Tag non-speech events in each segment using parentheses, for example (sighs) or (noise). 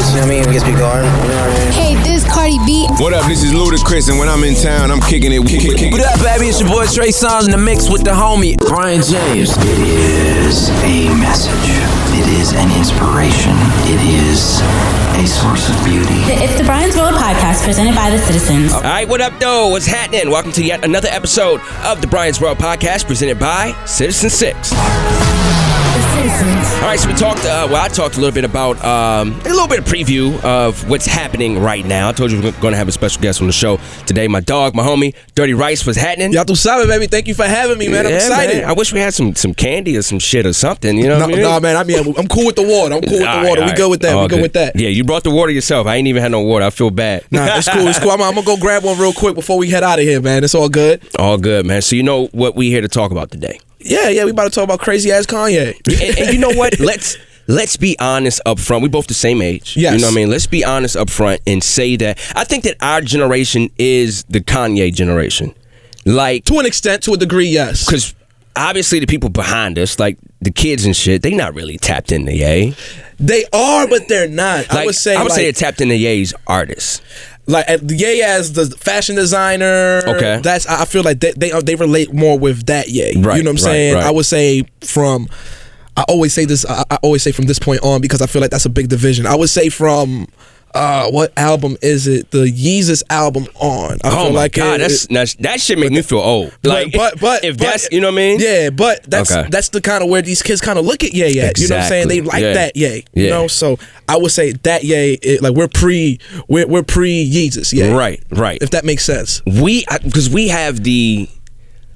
beats, you know what I mean? It gets me going, you know what I mean? Hey, this Cardi B. What up? This is Ludacris, and when I'm in town, I'm kicking it. Kick, kick, kick. What up, baby? It's your boy Trey Songz in the mix with the homie Brian James. It is a message. It is an inspiration. It is a source of beauty. It's the Brian's World podcast presented by the Citizens. All right, what up, though? What's happening? Welcome to yet another episode of the Brian's World podcast presented by Citizen Six. All right, so we talked. Uh, well, I talked a little bit about um, a little bit of preview of what's happening right now. I told you we are going to have a special guest on the show today. My dog, my homie, Dirty Rice, was happening. Y'all too sabe, baby. Thank you for having me, man. I'm Yeah, excited. man. I wish we had some some candy or some shit or something. You know No, what I mean? nah, man. I mean, I'm cool with the water. I'm cool with the water. right, we all good right. with that. All we good, with that. Yeah, you brought the water yourself. I ain't even had no water. I feel bad. Nah, it's cool. It's cool. I'm, I'm gonna go grab one real quick before we head out of here, man. It's all good. All good, man. So you know what we here to talk about today. Yeah, yeah. We about to talk about crazy ass Kanye. and, and you know what? (laughs) Let's let's be honest up front. We both the same age. Yes. You know what I mean? Let's be honest up front and say that I think that our generation is the Kanye generation. Like to an extent, to a degree, yes. because obviously the people behind us, like the kids and shit, they not really tapped into Ye. They are, but they're not. Like, I would say, I would like, say they tapped into Ye's artists. Like Ye as the fashion designer. Okay. that's I I feel like they they, they relate more with that Ye. Right, you know what I'm right, saying? right. I would say from. I always say this. I, I always say from this point on because I feel like that's a big division. I would say from. Uh, what album is it? The Yeezus album on. I Oh feel my like god, it- that's, it- that shit make me feel old. Like, but but if but- that's you know what I mean? Yeah, but that's Okay. that's the kind of where these kids kind of look at Ye at. You know what I'm saying? They like Yeah. that Ye. You know, so I would say that Ye, it, like we're pre, we're we're pre Yeezus. Yeah, Right, right. If that makes sense. we because we have the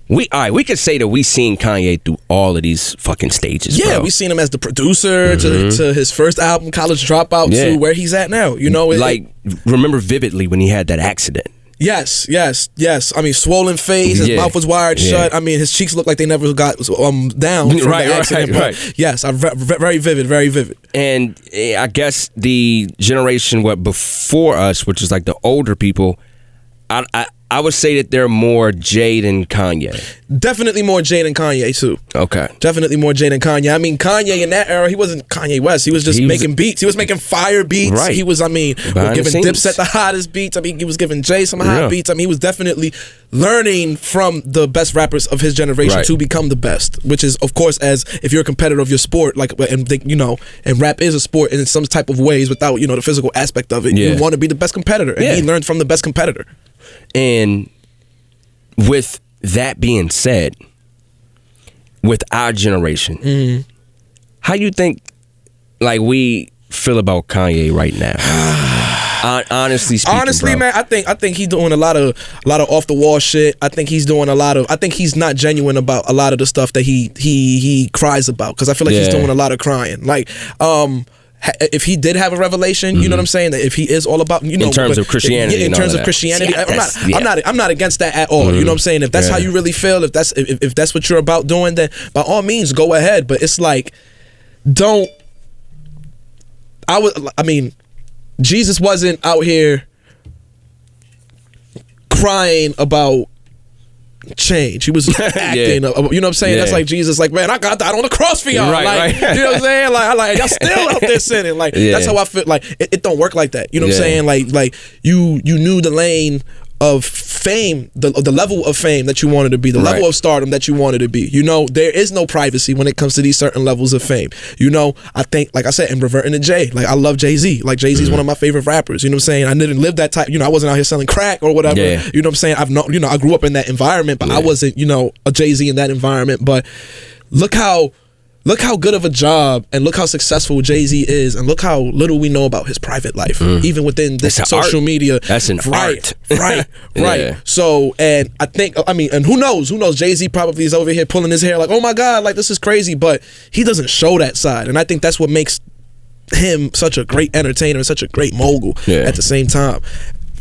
we all right. We could say that we seen Kanye through all of these fucking stages. Yeah, bro. we seen him as the producer to, to his first album, College Dropout, Yeah. to where he's at now. You know, it- like remember vividly when he had that accident. yes, yes, yes. I mean, swollen face, his Yeah. mouth was wired Yeah. shut. I mean, his cheeks looked like they never got um down from Right, the right, accident. but right. Yes, I ve- ve- very vivid, very vivid. And eh, I guess the generation what before us, which is like the older people, I I, I would say that they're more Jay than Kanye. Definitely more Jay than Kanye too. Okay. Definitely more Jay than Kanye. I mean, Kanye in that era, he wasn't Kanye West. He was just He was- making beats. He was making fire beats. Right. He was, I mean, the giving scenes. Dipset the hottest beats. I mean, he was giving Jay some hot Yeah. beats. I mean, he was definitely learning from the best rappers of his generation Right. to become the best. Which is, of course, as if you're a competitor of your sport, like, and you know, and rap is a sport in some type of ways without you know the physical aspect of it. Yeah. You want to be the best competitor, and Yeah. he learned from the best competitor. And with that being said, with our generation, Mm-hmm. how you think like we feel about Kanye right now? (sighs) Honestly speaking, Honestly, bro. man, I think I think he's doing a lot of a lot of off the wall shit. I think he's doing a lot of. I think he's not genuine about a lot of the stuff that he he he cries about because I feel like he's doing a lot of crying. Like, um. If he did have a revelation, you know what I'm saying. That if he is all about, you know, Mm-hmm. terms of Christianity yeah, in terms of that. Christianity, Yeah, I'm not, yeah. I'm not, I'm not against that at all. You know what I'm saying? If that's how you really feel, if that's if, if that's what you're about doing, then by all means go ahead. But it's like, don't. I would. I mean, Jesus wasn't out here crying about change. He was (laughs) acting. uh, You know what I'm saying? That's like Jesus. Like, man, I got that on the cross for y'all. Right, like, right. you know what I'm saying? Like, I like y'all (laughs) still out there sinning. Like, Yeah. that's how I feel. Like, it, it don't work like that. You know what I'm saying? Like, like you you knew the lane of fame, the the level of fame that you wanted to be, the level of stardom that you wanted to be. You know, there is no privacy when it comes to these certain levels of fame. You know, I think, like I said, and reverting to Jay, like I love Jay Z. Like Jay Z is mm-hmm. one of my favorite rappers. You know what I'm saying? I didn't live that type. You know, I wasn't out here selling crack or whatever. Yeah. You know what I'm saying? I've not, you know, I grew up in that environment, but I wasn't, you know, a Jay Z in that environment. But look how. Look how good of a job and look how successful Jay Z is, and look how little we know about his private life, even within this Mm. Social art. media. That's an right, art. right, (laughs) right. Yeah. So, and I think, I mean, and who knows? Who knows? Jay Z probably is over here pulling his hair like, oh my God, like this is crazy. But he doesn't show that side. And I think that's what makes him such a great entertainer and such a great mogul Yeah. at the same time.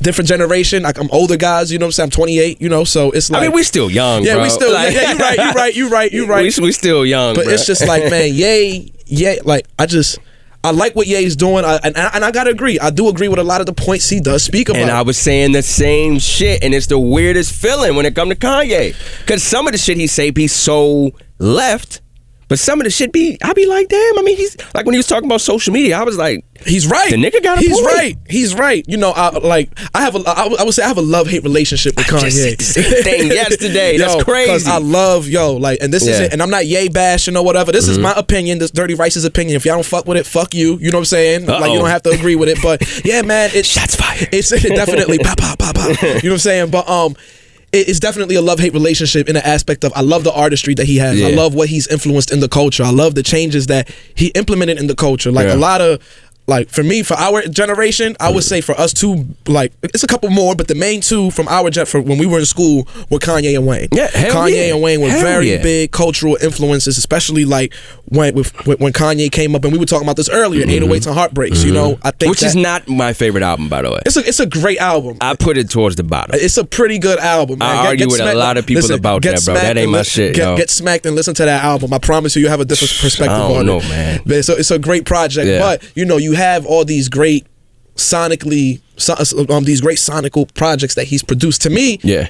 Different generation, like I'm older guys, you know what I'm saying? I'm 28, you know, so it's I like. mean, we still young. Yeah, bro. we still, Like- yeah, you're right, you're right, you're right, you're right. We, we still young, But bro. it's just like, man, (laughs) yay, yay. Like, I just, I like what Ye's doing, I, and, and I gotta agree. I do agree with a lot of the points he does speak about. And I was saying the same shit, and it's the weirdest feeling when it come to Kanye, because some of the shit he say be so left, but some of the shit be I be like, damn. I mean, he's like when he was talking about social media, I was like, He's right. The nigga got a He's point. right. He's right. You know, I, like I have a, I, would- I would say I have a love hate relationship with I just Kanye. said the same thing (laughs) yesterday. That's Yo, crazy. I love yo, like, and this is Yeah. Mm-hmm. it. And I'm not Ye bashing or whatever. This is my opinion. This Dirty Rice's opinion. If y'all don't fuck with it, fuck you. You know what I'm saying? Like, Uh-oh. you don't have to agree with it. But yeah, man, (laughs) it's Shots fired. It's definitely pop, pop, pop, pop. You know what I'm saying? But um. It- It's definitely a love hate relationship in the aspect of I love the artistry that he has. I love what he's influenced in the culture. I love the changes that he implemented in the culture. Like Yeah. a lot of like for me, for our generation, I would say for us two, like it's a couple more, but the main two from our gen for when we were in school were Kanye and Wayne. Yeah, hell Kanye yeah. and Wayne were Hell very yeah. big cultural influences, especially like when with, when Kanye came up, and we were talking about this earlier, 808s and Heartbreaks. You know, I think Mm-hmm. Which is not my favorite album, by the way. it's a it's a great album. I put it towards the bottom. It's a pretty good album. Man. I argue with a lot of people about that, bro. That ain't my shit, Get, yo. get smacked and listen to that album. I promise you, you have a different perspective I don't on know, it, man. It's a, it's a great project. Yeah. But you know, you have all these great sonically, so, um, these great sonical projects that he's produced. To me, Yeah,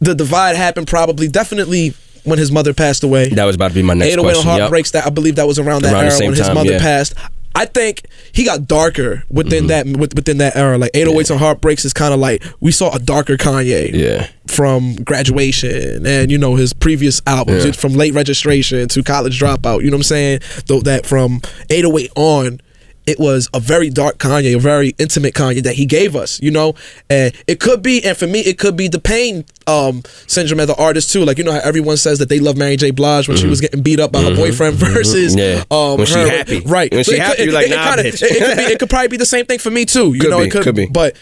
the divide happened probably definitely when his mother passed away. that was about to be my next 808 question. and Yep. Heartbreaks. That I believe that was around that Around era when his time, mother yeah. passed. I think he got darker within that within that era. Like 808s and Heartbreaks is kind of like we saw a darker Kanye. Yeah. From graduation and you know his previous albums Yeah. from late registration to college dropout. You know what I'm saying? Though that from 808 on. It was a very dark Kanye, a very intimate Kanye that he gave us, you know, and it could be, and for me, it could be the pain um, syndrome as an artist too. Like you know how everyone says that they love Mary J. Blige when she was getting beat up by her boyfriend versus Mm-hmm. Yeah. um, When she her- happy. right? When she it happy, could- you're like, it, it kinda- bitch. It, it could be, it (laughs) could probably be the same thing for me too. You Could know, be, it could, could be. but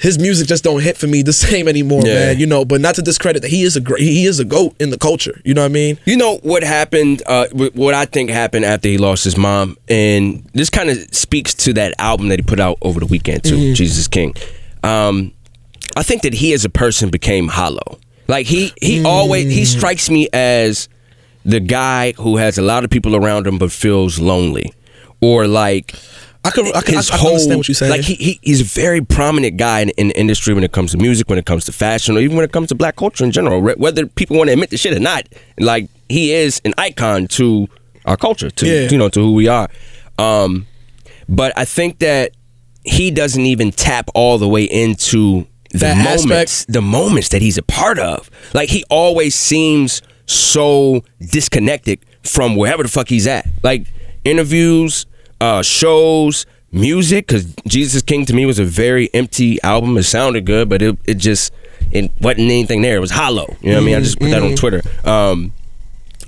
his music just don't hit for me the (laughs) same anymore, Yeah. man. You know, but not to discredit that he is a great, he is a goat in the culture. You know what I mean? You know what happened? Uh, what I think happened after he lost his mom, and this kind of speaks to that album that he put out over the weekend too, Mm-hmm. Jesus King. Um, I think that he as a person became hollow. Like he he always Mm. he strikes me as the guy who has a lot of people around him but feels lonely, or like I could, I I, his I whole understand what you're saying. like he, he he's a very prominent guy in, in the industry when it comes to music, when it comes to fashion, or even when it comes to black culture in general. Whether people want to admit the shit or not, like he is an icon to our culture, to Yeah. you know, to who we are. Um, but I think that he doesn't even tap all the way into the That moments, aspect. the moments that he's a part of. Like he always seems so disconnected from wherever the fuck he's at. Like interviews, uh, shows, music. Because Jesus King to me was a very empty album. It sounded good, but it it just it wasn't anything there. It was hollow. You know what I mean? I just put that on Twitter. Um,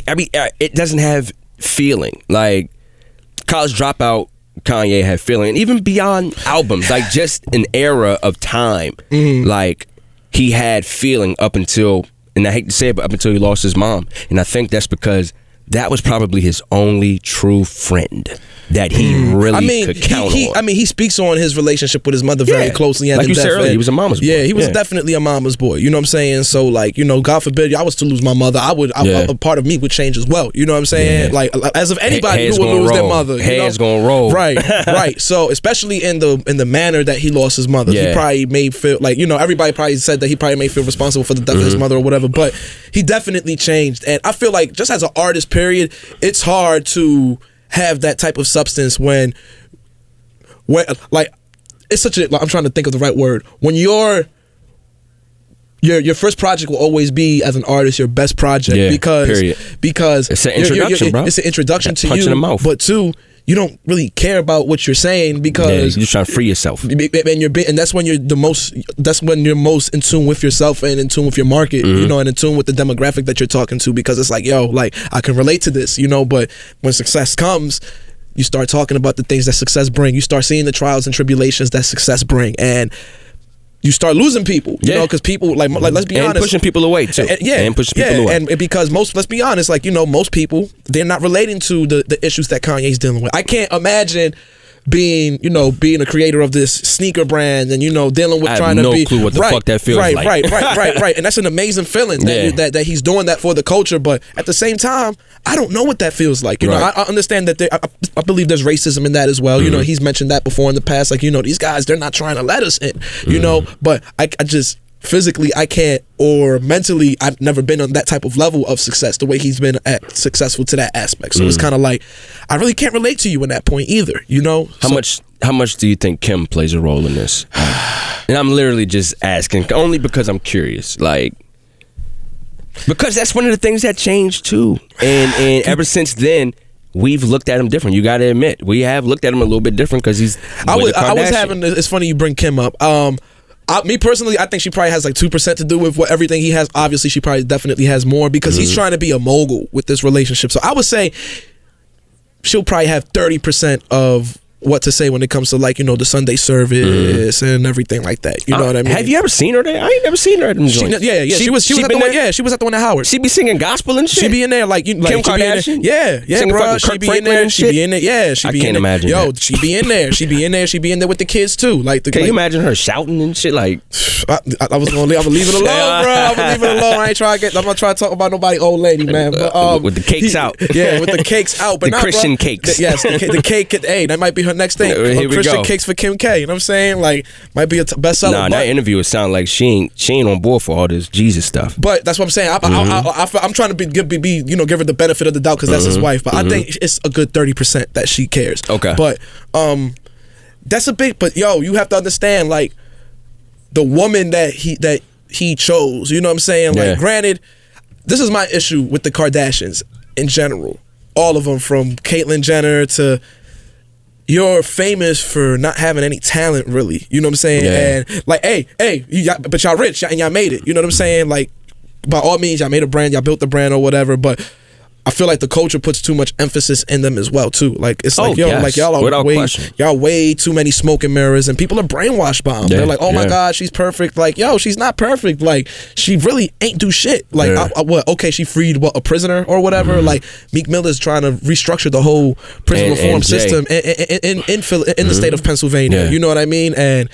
I mean, uh, it doesn't have feeling. Like college dropout Kanye had feeling, and even beyond albums, like (laughs) just an era of time. Like he had feeling up until, and I hate to say it, but up until he lost his mom, and I think that's because that was probably his only true friend that he really I mean, could he, count he, on. I mean, he speaks on his relationship with his mother very Yeah. closely. And Like you said earlier, he was a mama's boy. Yeah, he was Yeah. definitely a mama's boy. You know what I'm saying? So, like, you know, God forbid, I was to lose my mother, I would, I, Yeah. a part of me would change as well. You know what I'm saying? Like, as of anybody heads who would lose their roll. mother, you Heads know? gonna roll. Right, (laughs) right. So, especially in the in the manner that he lost his mother, he probably made feel like you know everybody probably said that he probably made feel responsible for the death of Mm-hmm. his mother or whatever. But he definitely changed, and I feel like just as an artist, period, it's hard to have that type of substance when when like it's such a like, I'm trying to think of the right word when you're your your first project will always be as an artist your best project Yeah, because period. because It's an you're- you're- introduction, you're- bro. It's an introduction to you, in the mouth. but two, you don't really care about what you're saying yeah, because you're trying to free yourself. and you're and that's when you're the most that's when you're most in tune with yourself and in tune with your market Mm-hmm. you know and in tune with the demographic that you're talking to because it's like yo like i can relate to this you know but when success comes you start talking about the things that success bring you start seeing the trials and tribulations that success bring and you start losing people you Yeah. know because people like like let's be And honest pushing people away, too. And- yeah And pushing yeah, people away. and because most let's be honest like you know most people they're not relating to the the issues that kanye's dealing with i can't imagine being, you know, being a creator of this sneaker brand and you know dealing with I have trying no to be clue what the right, fuck that feels right, like. Right, right, right, right, and that's an amazing feeling that, Yeah. that that he's doing that for the culture. But at the same time, I don't know what that feels like. You know, I, I understand that there, I, I believe there's racism in that as well. You Mm-hmm. know, he's mentioned that before in the past. Like, you know, these guys they're not trying to let us in. You know, Mm-hmm. but I, I just physically I can't or mentally I've never been on that type of level of success the way he's been at, successful to that aspect. So it's Mm. kind of like I really can't relate to you in that point either. You know How So- much? How much do you think Kim plays a role in this? (sighs) And I'm literally just asking, only because I'm curious. Like, because that's one of the things that changed too. And (sighs) and ever since then, we've looked at him different. You got to admit, we have looked at him a little bit different because he's. I was I was having. It's funny you bring Kim up. Um, I, me personally, I think she probably has like two percent to do with what everything he has. Obviously, she probably definitely has more because he's mm-hmm. trying to be a mogul with this relationship. So I would say she'll probably have thirty percent of what to say when it comes to like you know the Sunday service and everything like that. You know Uh, what I mean? Have you ever seen her there? I ain't never seen her at them She, yeah, yeah. She, was. She, was at the one. Yeah, she was at the one at Howard. She be singing gospel and shit. She be in there like you like Kim she be in there- Kardashian? Yeah, yeah, bro. She be in there. She be in there. Yeah, she be I can't in there. imagine Yo, she be in there. She be in there. She be in there with the kids too. Like the Can like, you imagine her shouting and shit? Like, (sighs) I, I was gonna leave, leave it (laughs) alone, bro. I'm gonna leave it alone. I ain't trying to get. I'm not trying to talk about nobody old lady, man. But um, With the cakes out. yeah, with the cakes out. But The Christian cakes. Yes, the cake. Hey, that might be her next thing. Here Uh, we Christian go. cakes for Kim K. You know what I'm saying? Like, might be a t- bestseller. nah, but, that interview it sound like she ain't she ain't on board for all this Jesus stuff. but that's what I'm saying. I, Mm-hmm. I, am trying to be, give, be, be, you know, give her the benefit of the doubt because that's his wife. But I think it's a good thirty percent that she cares. Mm-hmm. Okay. But um, that's a big. But yo, you have to understand, like, the woman that he that he chose. You know what I'm saying? Like, Yeah. granted, this is my issue with the Kardashians in general. All of them, from Caitlyn Jenner to you're famous for not having any talent, really. You know what I'm saying? Yeah. And like, hey, hey, you, y'all- but y'all rich and y'all made it. You know what I'm saying? Like, by all means, y'all made a brand, y'all built the brand or whatever. But I feel like the culture puts too much emphasis in them as well too. Like it's Oh, like yo, yes, like y'all are without way, question. y'all way too many smoke and mirrors, and people are brainwashed by them. Yeah, They're like, oh my god, she's perfect. Like yo, she's not perfect. Like she really ain't do shit. Like Yeah. I, I- what? Okay, she freed what a prisoner or whatever. Like Meek Mill is trying to restructure the whole prison Mm-hmm. And- reform and system in in in, in, in the state of Pennsylvania. Mm-hmm. Yeah. You know what I mean? And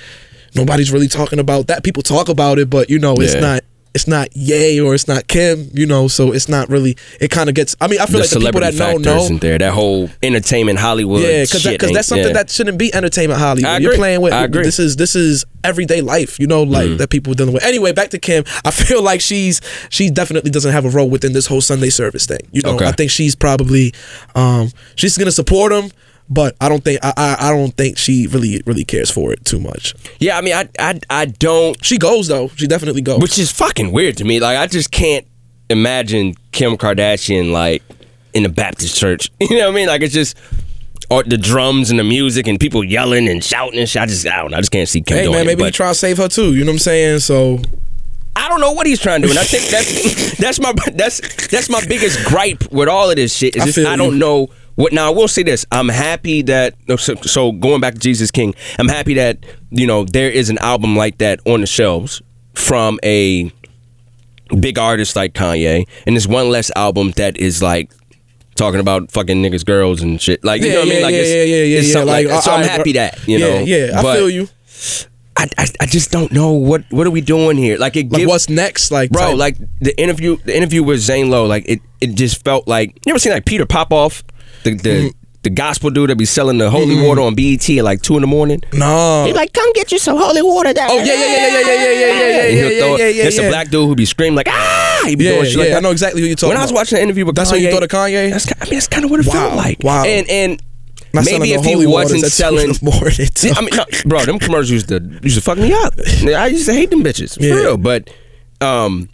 nobody's really talking about that. People talk about it, but you know, it's Yeah. not. It's not Ye or it's not Kim, you know, so it's not really. It kind of gets. I mean, I feel the like the people that know know. isn't there. That whole entertainment Hollywood. Yeah, because because that's something yeah. that shouldn't be entertainment Hollywood. You're playing with. I agree. Mm. This is this is everyday life, you know, like that people are dealing with. Anyway, back to Kim. I (laughs) feel like she's she definitely doesn't have a role within this whole Sunday service thing. You know, Okay. I think she's probably um she's gonna support him, but I don't think I, I I don't think she really really cares for it too much. Yeah, I mean, I I I don't. She goes though. She definitely goes. Which is fucking weird to me. Like, I just can't imagine Kim Kardashian like in a Baptist church. (laughs) You know what I mean? Like, it's just. Or the drums and the music and people yelling and shouting and shit. I just, I don't know. I just can't see Kim hey doing man, it. maybe he but- try to save her too. You know what I'm saying? So I don't know what he's trying to do, and I think that's (laughs) that's my (laughs) that's that's my biggest gripe with all of this shit. Is I just I don't you. know what. Now I will say this: I'm happy that so, so going back to Jesus King, I'm happy that you know there is an album like that on the shelves from a big artist like Kanye, and there's one less album that is like. Talking about fucking niggas, girls, and shit. Like, you know what I mean? Like, yeah, it's, yeah, yeah, yeah, it's yeah. like, Like, so I- I'm happy that, you yeah, know. yeah, I But feel you. I, I, I just don't know what what are we doing here. Like, it Like give- what's next? Like bro type- like the interview the interview with Zane Lowe like it it just felt like you ever seen like Peter Popoff the the, Mm-hmm. the gospel dude that be selling the holy water on BET at like two in the morning no. he like come get you some holy water that Oh yeah, yeah, yeah, yeah, yeah, yeah, yeah, yeah, yeah, yeah, yeah, yeah, yeah. a black dude who be screaming like ah he be Yeah, doing shit yeah, like that. I know exactly who you're talking when I was about. watching the interview with That's Kanye what you thought of Kanye? that's I mean that's kind of what it Wow, felt like wow. and and Not maybe if he wasn't (laughs) selling in the morning, Yeah, I mean, no, bro, them commercials used to used to fuck me up. (laughs) I used to hate them bitches for Yeah. real. But um,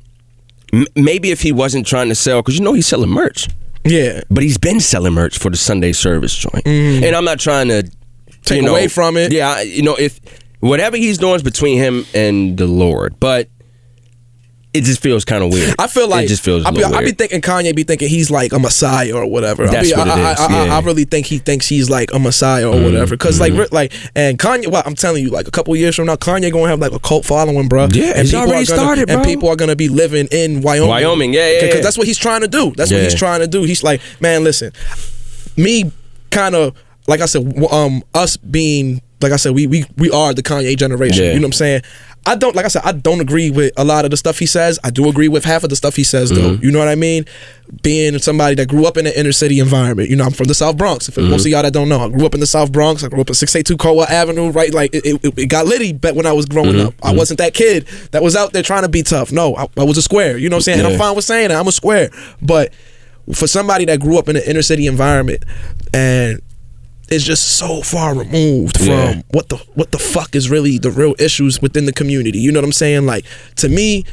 m- maybe if he wasn't trying to sell, because you know he's selling merch, Yeah. but he's been selling merch for the Sunday service joint. Mm-hmm. And I'm not trying to. Take you know, away from it. Yeah, I- you know, if whatever he's doing is between him and the Lord, but it just feels kind of weird. I feel like it just feels. I be, I be thinking Kanye be thinking he's like a messiah or whatever. That's I be, what it I, is, I, yeah. I really think he thinks he's like a messiah or whatever. Because Mm-hmm. like, like, and Kanye. Well, I'm telling you, like a couple years from now, Kanye gonna have like a cult following, bro. Yeah, and it's already gonna, started, bro. And people are gonna be living in Wyoming. Wyoming, yeah, yeah, Because yeah. that's what he's trying to do. That's what he's trying to do. He's like, man, listen, me, kind of like I said, um, us being like I said, we we we are the Kanye generation. Yeah. You know what I'm saying? I don't like I said, I don't agree with a lot of the stuff he says. I do agree with half of the stuff he says though. Mm-hmm. You know what I mean? Being somebody that grew up in an inner city environment. You know, I'm from the South Bronx. If Mm-hmm. most of y'all that don't know, I grew up in the South Bronx. I grew up at 682 Coa Avenue, right? Like it, it, it got litty back when I was growing Mm-hmm. up. I wasn't that kid that was out there trying to be tough. No, I, I was a square. You know what I'm saying? And I'm fine with saying that. I'm a square. But for somebody that grew up in an inner city environment and is just so far removed from Yeah. what the what the fuck is really the real issues within the community. You know what I'm saying? Like to me,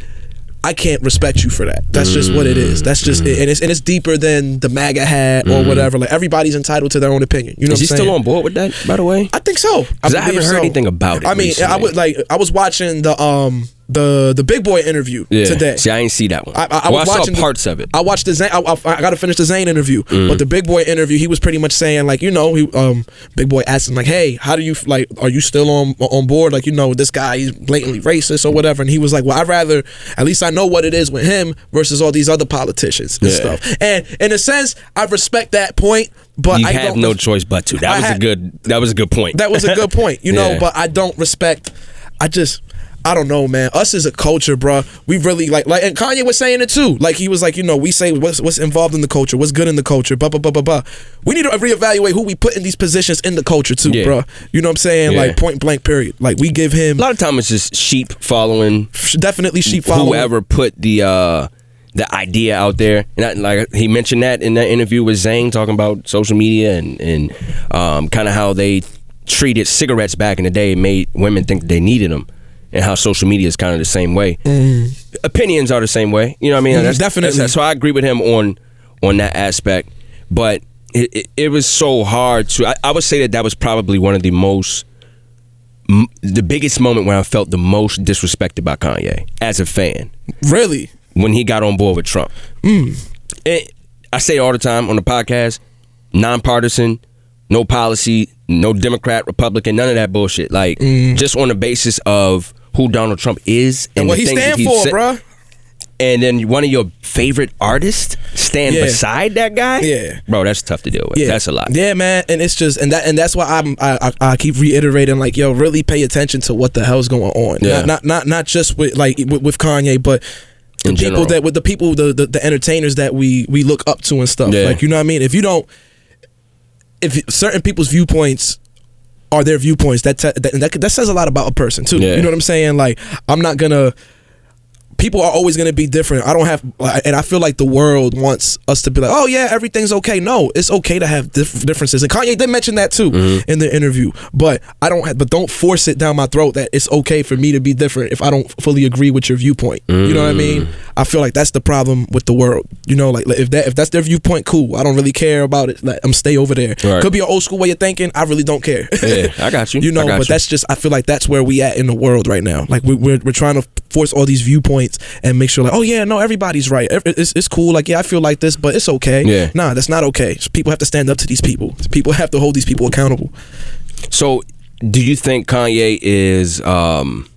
I can't respect you for that. That's just what it is. Mm, That's just it. And it's and it's deeper than the MAGA hat or mm. whatever. Like everybody's entitled to their own opinion. You know Is he still on board with that? By the way, I think so. I believe haven't heard anything about it I mean, I recently. would like I was watching the um the the big boy interview yeah. today. See, I ain't see that one. I, I, I well, was I watching the- parts of it. I watched the Zane. I, I, I got to finish the Zane interview, Mm. but the Big Boy interview, he was pretty much saying like, you know, he um Big Boy asked him like, hey, how do you like? Are you still on on board? Like, you know, this guy he's blatantly racist or whatever, and he was like, well, I'd rather at least I know what it is with him versus all these other politicians and Yeah. stuff. And in a sense, I respect that point, but you I have no choice but to. That I was a good. That was a good point. that was a good (laughs) point, you know. Yeah. But I don't respect. I just. I don't know, man. Us as a culture, bruh, we really like like and Kanye was saying it too. Like he was like, you know, we say what's what's involved in the culture, what's good in the culture, blah blah blah blah blah. We need to reevaluate who we put in these positions in the culture too, Yeah. bruh. You know what I'm saying? Yeah. Like point blank period. Like we give him a lot of time it's just sheep following definitely sheep following. whoever put the uh the idea out there. And I, like he mentioned that in that interview with Zane talking about social media and and um, kind of how they treated cigarettes back in the day made women think they needed them. And how social media is kind of the same way. Mm. Opinions are the same way. You know what I mean? Mhm, definitely. that's- so I agree with him on on that aspect. But it, it, it was so hard to. I, I would say that that was probably one of the most m- the biggest moment when I felt the most disrespected by Kanye as a fan Really? when he got on board with Trump. Mm. It- I say it all the time on the podcast, nonpartisan, no policy, no Democrat, Republican, none of that bullshit. Like mm. just on the basis of who Donald Trump is And and, what he things that stand for, said- bruh. And then one of your favorite artists stand Yeah. beside that guy. Yeah. bro, that's tough to deal with. Yeah, That's a lot. Yeah, man, and it's just and that and that's why I'm I, I I keep reiterating like yo, really pay attention to what the hell's going on. Yeah. Not not not, not just with like with, with Kanye, but the In people general. that with the people the, the the entertainers that we we look up to and stuff. Yeah. Like you know what I mean? If you don't, if certain people's viewpoints are their viewpoints, that te- that, that that says a lot about a person too. Yeah. You know what I'm saying? Like I'm not gonna people are always going to be different. I don't have, and I feel like the world wants us to be like, oh yeah, everything's okay. No, it's okay to have dif- differences. And Kanye did mention that too Mm-hmm. in the interview. But I don't, have, but don't force it down my throat that it's okay for me to be different if I don't fully agree with your viewpoint. You know what I mean? Mm. I feel like that's the problem with the world. You know, like, like, if that if that's their viewpoint, cool. I don't really care about it. Like, I'm stay over there. Right. Could be an old school way of thinking. I really don't care. Yeah, I got (laughs) you. You know, but you. that's just I feel like that's where we at in the world right now. Like we, we're we're trying to force all these viewpoints and make sure like, oh yeah, no, everybody's right. It's it's cool. Like yeah, I feel like this, but it's okay. Yeah. Nah, that's not okay. People have to stand up to these people. People have to hold these people accountable. So, do you think Kanye is um,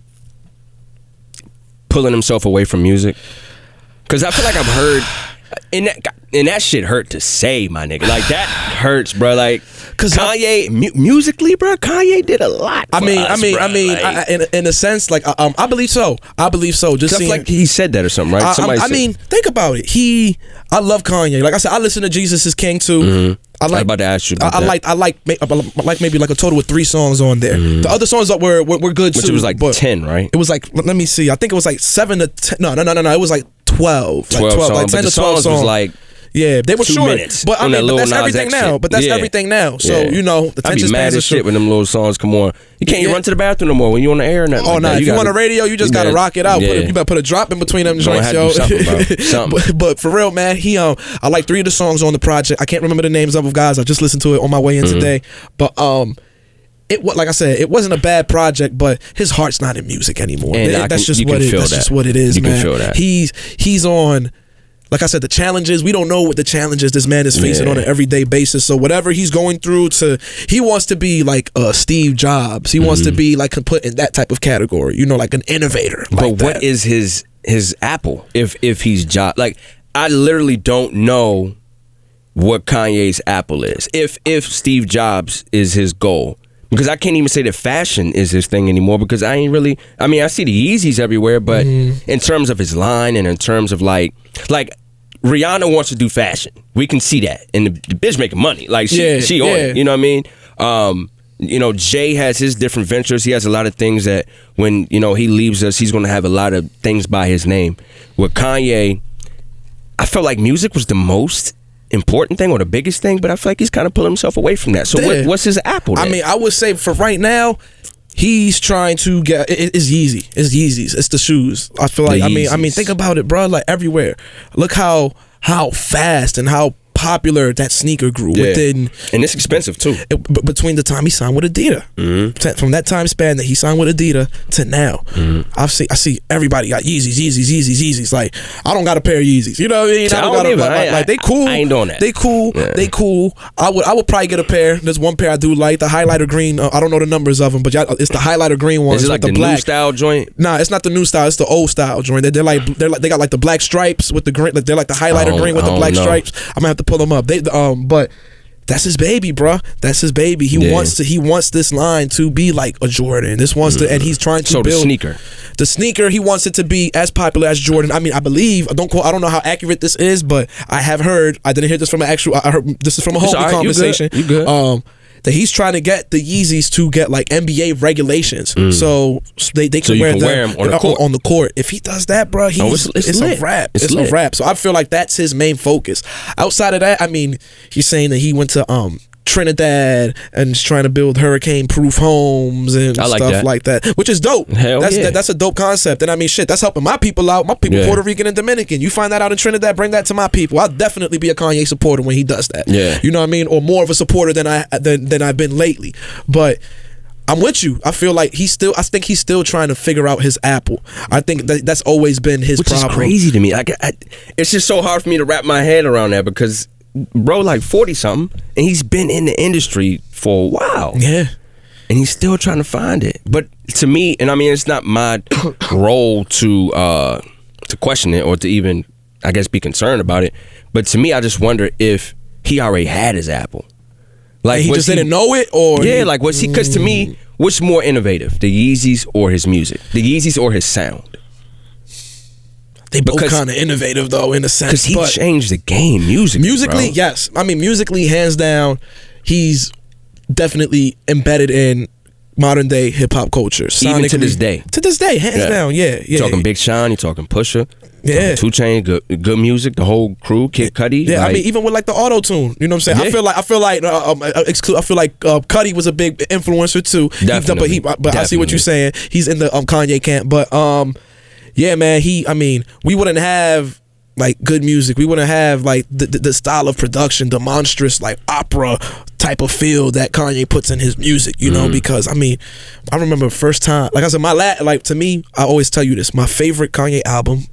pulling himself away from music? Because I feel like I've heard, and that and that shit hurt to say, my nigga. Like that (sighs) hurts, bro. Like, 'Cause I- Kanye mu- musically, bro. Kanye did a lot. I mean, us, I mean, bruh. I mean, Like, I, I- in in a sense, like um, I believe so. I believe so. Just I seeing, like he said that or something, right? I, Somebody I, I mean, think about it. He, I love Kanye. Like I said, I listen to Jesus is King too. I Mm-hmm. I like. about to ask you. I, About I like I like I like maybe like a total of three songs on there. The other songs that were were, were good Mm-hmm. which too. it was like ten, right? It was like let let me see. I think it was like seven to ten. No, no, no, no, no. It was like twelve. Like 12 twelve, like songs, but ten the to twelve songs was like yeah, they were two short. minutes But I mean, that but that's everything now. shit. But that's Yeah. everything now. So Yeah. you know, the I'd be mad spans as are shit short. when them little songs come on. You can't even Yeah. run to the bathroom no more when you on the air or nothing. Oh like no! that. if you gotta- want a radio, you just you gotta gotta- rock it out. Put a, you better put a drop in between them joints, yo. something. (laughs) Something. but, but for real, man, he um, I like three of the songs on the project. I can't remember the names of them guys. I just listened to it on my way Mm-hmm. in today. But um, it like I said, it wasn't a bad project, but his heart's not in music anymore. And that's can- just what it. That's that. just what it is, You can man. He's he's on. Like I said, the challenges we don't know what the challenges this man is facing Yeah. on an everyday basis. So whatever he's going through, to he wants to be like uh, Steve Jobs. He wants to Mm-hmm. be like put in that type of category. You know, like an innovator. But like what that. is his his Apple if if he's job like I literally don't know what Kanye's Apple is. If if Steve Jobs is his goal because I can't even say that fashion is his thing anymore because I ain't really. I mean, I see the Yeezys everywhere, but Mm-hmm. in terms of his line and in terms of like, like Rihanna wants to do fashion, we can see that, and the, the bitch making money. Like she, Yeah, she on yeah. it. You know what I mean? Um, you know, Jay has his different ventures. He has a lot of things that when you know he leaves us, he's going to have a lot of things by his name. With Kanye, I felt like music was the most important thing or the biggest thing, but I feel like he's kind of pulling himself away from that. So Yeah. what, what's his apple? I mean, I would say for right now, he's trying to get it, it's Yeezy. It's Yeezys. It's the shoes. I feel like I mean I mean think about it, bro. Like everywhere. Look how how fast and how popular that sneaker grew Yeah. within and it's expensive too. it, between the time he signed with Adidas, Mm-hmm. From that time span that he signed with Adidas to now, Mm-hmm. I've seen I see everybody got Yeezys, Yeezys, Yeezys, Yeezys. Like I don't got a pair of Yeezys. You know what I mean? I don't got a- like, I- like, they cool. I ain't doing that. They cool. Yeah. They cool. I would I would probably get a pair. There's one pair I do like the highlighter green. Uh, I don't know the numbers of them, but it's the highlighter green one. Is it like the, new black. style joint? Nah, it's not the new style. It's the old style joint. They're, they're like they're like they got like the black stripes with the green. Like, they're like the highlighter green with the black know. stripes. I'm gonna have to pull them up. They um, but that's his baby, bruh. That's his baby. He Yeah. wants to. He wants this line to be like a Jordan. This wants to, and he's trying to So the build sneaker. The sneaker. He wants it to be as popular as Jordan. I mean, I believe. I don't. Quote, I don't know how accurate this is, but I have heard. I didn't hear this from an actual. I heard this is from a whole right. You good. conversation. You good. Um, that he's trying to get the Yeezys to get like NBA regulations, so they they Mm. So can you wear them on the court. on the court. If he does that, bro, he's Oh, it's, it's- it's a wrap. It's It's, a wrap. So I feel like that's his main focus. Outside of that, I mean, he's saying that he went to um Trinidad and is trying to build hurricane proof homes and like stuff that. like that, which is dope. Hell that's yeah. that, that's a dope concept. And I mean, shit, that's helping my people out. My people, Yeah. Puerto Rican and Dominican. You find that out in Trinidad, bring that to my people. I'll definitely be a Kanye supporter when he does that. Yeah. you know what I mean, or more of a supporter than I than than I've been lately. But I'm with you. I feel like he's still. I think he's still trying to figure out his Apple. I think that that's always been his Which problem. is crazy to me. Like, I, it's just so hard for me to wrap my head around that because bro, like forty something, and he's been in the industry for a while. Yeah. and he's still trying to find it. But to me, and I mean, it's not my (coughs) role to uh, to question it or to even, I guess, be concerned about it. But to me, I just wonder if he already had his Apple. Like he was just didn't know it, or Yeah, he- like was he? Because to me, what's more innovative, the Yeezys or his music? The Yeezys or his sound? They both kind of innovative though in a sense. Because he changed the game musically. musically, bro. yes. I mean, musically, hands down, he's definitely embedded in modern day hip hop culture. Even to this day. To this day, hands Yeah. down, yeah, yeah. You're talking Big Sean, you're talking Pusha, Yeah. Two Chain, good, good music, the whole crew, Kid Cudi. Yeah, I mean, even with like the auto tune, you know what I'm saying. I feel like I feel like uh, um, uh, I feel like uh, Cudi was a big influencer too. He- but he, Definitely. but I see what you're saying. He's in the um Kanye camp, but um, yeah, man. He, I mean, we wouldn't have like good music. We wouldn't have like the, the, the style of production, the monstrous like opera type of feel that Kanye puts in his music. You Mm. know, because I mean, I remember first time. Like I said, my la- like to me, I always tell you this. My favorite Kanye album.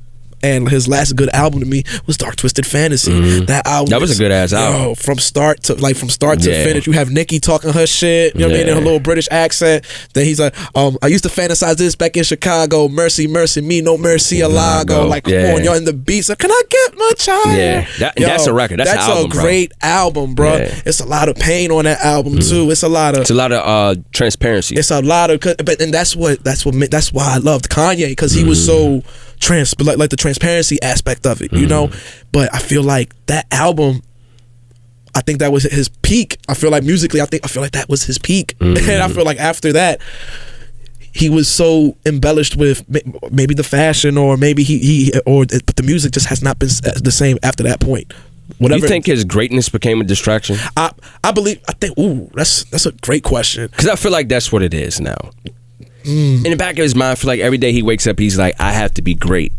And his last good album to me was Dark Twisted Fantasy. That album, Mm-hmm. That was a good-ass album. Yo, from start to like from start to Yeah. finish. You have Nicki talking her shit. You know what I mean? In her little British accent. Then he's like, um, I used to fantasize this back in Chicago. Mercy, mercy, me, no mercy, Alago. Alago, Like, come yeah. on, y'all in the beats. Like, Can I get my child? Yeah, that- that's a record. That's an album, a bro. great album, bro. Yeah. Mm. It's a lot of pain on that album too. It's a lot of It's a lot of uh, transparency. it's a lot of, but and that's what that's what that's why I loved Kanye because he was so trans like like the transparency aspect of it, you know. Mm-hmm. But I feel like that album. I think that was his peak. I feel like musically, I think I feel like that was his peak, (laughs) and I mm-hmm. feel like after that, he was so embellished with maybe the fashion or maybe he he or but the music just has not been the same after that point. Whatever. you think his greatness became a distraction? I I believe I think ooh that's that's a great question. Because I feel like that's what it is now. Mm. In the back of his mind, for like every day he wakes up, he's like, I have to be great.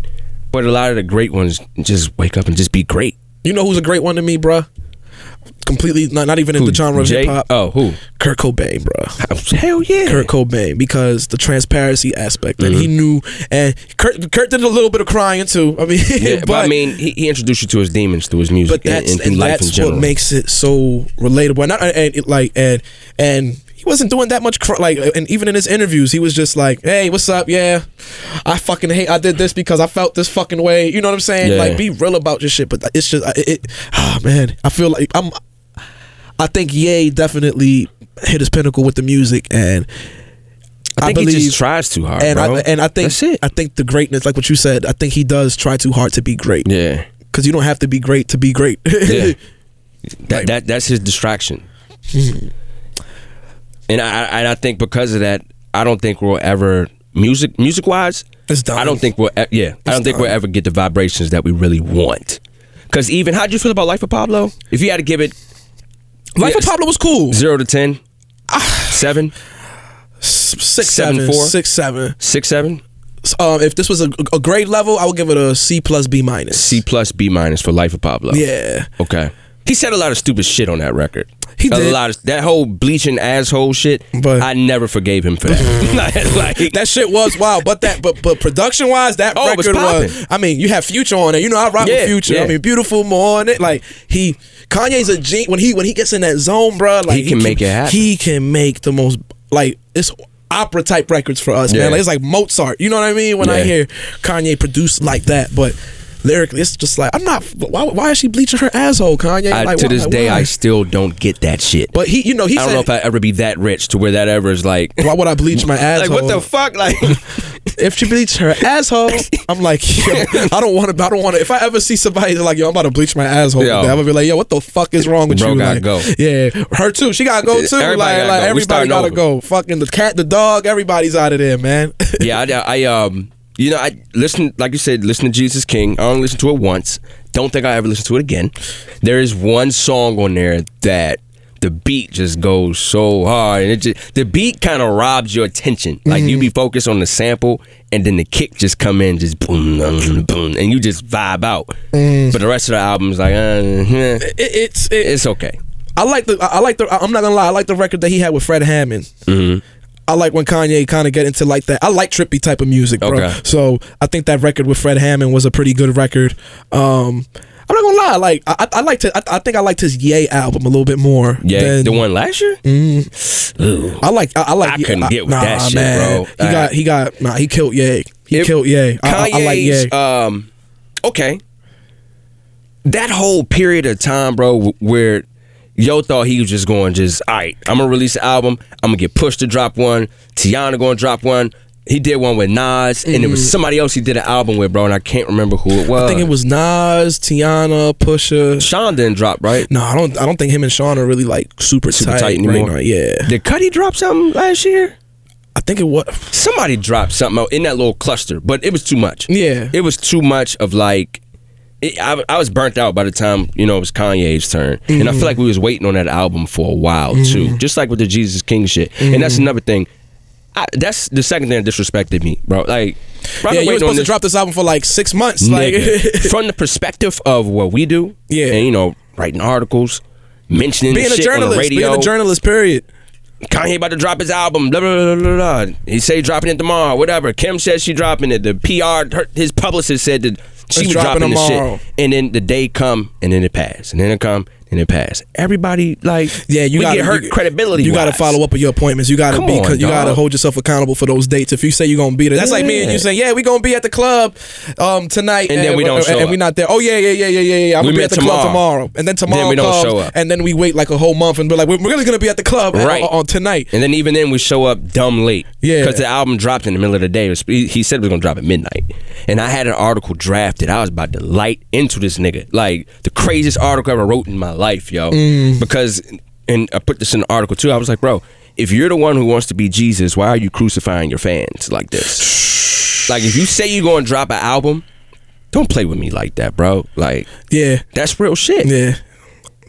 But a lot of the great ones just wake up and just be great. You know who's a great one to me, bruh? Completely not not even in Who, the genre of hip hop. Oh, who? Kurt Cobain, bruh. Hell yeah. Kurt Cobain because the transparency aspect and Mm-hmm. he knew and Kurt Kurt did a little bit of crying too. I mean, Yeah, (laughs) but, I mean, he, he introduced you to his demons through his music but and, that's and through and life in general. what makes it so relatable. And, and it, like and and he wasn't doing that much cr- like and even in his interviews he was just like, "Hey, what's up? Yeah, I fucking hate I did this because I felt this fucking way." You know what I'm saying? Yeah. Like be real about your shit. But it's just it, it oh man, I feel like I'm. I think Ye definitely hit his pinnacle with the music, and I think he just tries too hard, and bro. I and I think That's it. I think the greatness, like what you said, I think he does try too hard to be great. yeah, because you don't have to be great to be great. (laughs) yeah. that, that that's his distraction. (laughs) Hmm. And I, and I think because of that, I don't think we'll ever music music wise. It's. I don't think we'll e- yeah. I don't think we'll ever get the vibrations that we really want. Because even how'd you feel about Life of Pablo? If you had to give it Life of Pablo was cool. zero to ten, seven, Six, Seven, seven, four? six. six, seven, Um, if this was a, a grade level, I would give it a C plus B minus. C plus, B minus for Life of Pablo. Yeah. Okay. He said a lot of stupid shit on that record. He a did. lot of that whole bleaching asshole shit. But- I never forgave him for that. (laughs) (laughs) like, That shit was wild, but that but but production wise, that Oh, it was record was. I mean, you have Future on it. You know, I rock Yeah, with Future. yeah. I mean, beautiful morning. Like he, Kanye's a gen- when he when he gets in that zone, bro. Like He can make it happen. He can make the most like it's opera type records for us, Yeah. man. Like it's like Mozart. You know what I mean? When I hear Kanye produce like that, but. Lyrically, it's just like I'm not. Why, why is she bleaching her asshole, Kanye? I, like, to why- this like, day, why? I still don't get that shit. But he, you know, he I don't said, know if I ever be that rich to where that ever is like. (laughs) "Why would I bleach my asshole? (laughs) like what the fuck? Like (laughs) if she bleached her asshole, I'm like, yo, I don't want to. I don't want to. If I ever see somebody like, yo, I'm about to bleach my asshole, Yo. I'm gonna be like, yo, what the fuck is wrong with Bro you? gotta like, go. Yeah, her too. She gotta go too. Everybody like, gotta like go. Everybody gotta over. go. Fucking the cat, the dog, everybody's out of there, man. yeah, I, I um, you know, I listen, like you said, listen to Jesus King. I only listened to it once. Don't think I ever listen to it again. There is one song on there that the beat just goes so hard, and it just the beat kind of robs your attention. Like you be focused on the sample, and then the kick just come in, just boom, boom, boom, and you just vibe out. But the rest of the album is like, uh, eh, It- it's it, it's okay. I like the I I like the I'm not gonna lie I like the record that he had with Fred Hammond. Mm-hmm. I like when Kanye kind of get into like that. I like trippy type of music, bro. Okay. So I think that record with Fred Hammond was a pretty good record. Um, I'm not gonna lie, like I, I, I liked it. I, I think I liked his Ye album a little bit more. Yeah, than- the one last year. Ooh. I like. I, I like. I couldn't get with that shit, man. bro. He Uh, got. He got. Nah, he killed Yay. He If killed Yay. I, I, I like Ye. Um, okay. That whole period of time, bro, where Yo thought he was just going, just all right. I'm gonna release an album. I'm gonna get pushed to drop one. Teyana gonna drop one. He did one with Nas, and it was mm-hmm. somebody else he did an album with, bro, and I can't remember who it was. I think it was Nas, Teyana, Pusha. Sean didn't drop, right? No, I don't. I don't think him and Sean are really like super, Super tight, tight right anymore. now. Yeah, Did Cudi drop something last year? I think it was. somebody dropped something out in that little cluster, but it was too much. Yeah. it was too much of like. It, I, I was burnt out by the time you know it was Kanye's turn, and I feel mm-hmm. like we was waiting on that album for a while too, mm-hmm. just like with the Jesus King shit. And that's mm-hmm. another thing. I, that's the second thing that disrespected me, bro. Like, bro, Yeah, you were supposed to drop this album for like six months. Like, (laughs) from the perspective of what we do, Yeah. and you know, writing articles, mentioning being a shit on journalist, the radio, being a journalist. Period. Kanye about to drop his album. Blah blah blah blah. blah. He say dropping it tomorrow. Whatever. Kim says she dropping it. The PR, her, his publicist said that she It's was dropping dropping the shit. And then the day come, and then it pass, and then it come, and it pass. Everybody like, Yeah, you we got get hurt credibility. You got to follow up with your appointments. You got to be. on, you got to hold yourself accountable for those dates. If you say you're gonna be there, that's like me and you saying, "Yeah, we gonna be at the club um, tonight," And then we don't and, and up. we not there. Oh yeah, yeah, yeah, yeah, yeah, yeah. I'm We gonna be at the club tomorrow. tomorrow, and then tomorrow we don't comes, show up. and then we wait like a whole month and be like, "We're, we're really gonna be at the club on- Right. on, on tonight." And then even then we show up dumb late. Yeah. Because the album dropped in the middle of the day. Was- he he said it was gonna drop at midnight. And I had an article drafted. I was about to light into this nigga. Like the craziest article I ever wrote in my life, yo. Mm. Because and I put this in the article too. I was like, bro, if you're the one who wants to be Jesus, why are you crucifying your fans like this? (sighs) like if you say you're gonna drop an album, don't play with me like that, bro. Like Yeah, that's real shit. yeah.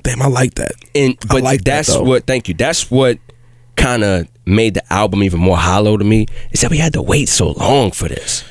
Damn, I like that. And I but like that's though. what thank you. That's what kind of made the album even more hollow to me. Is that we had to wait so long for this.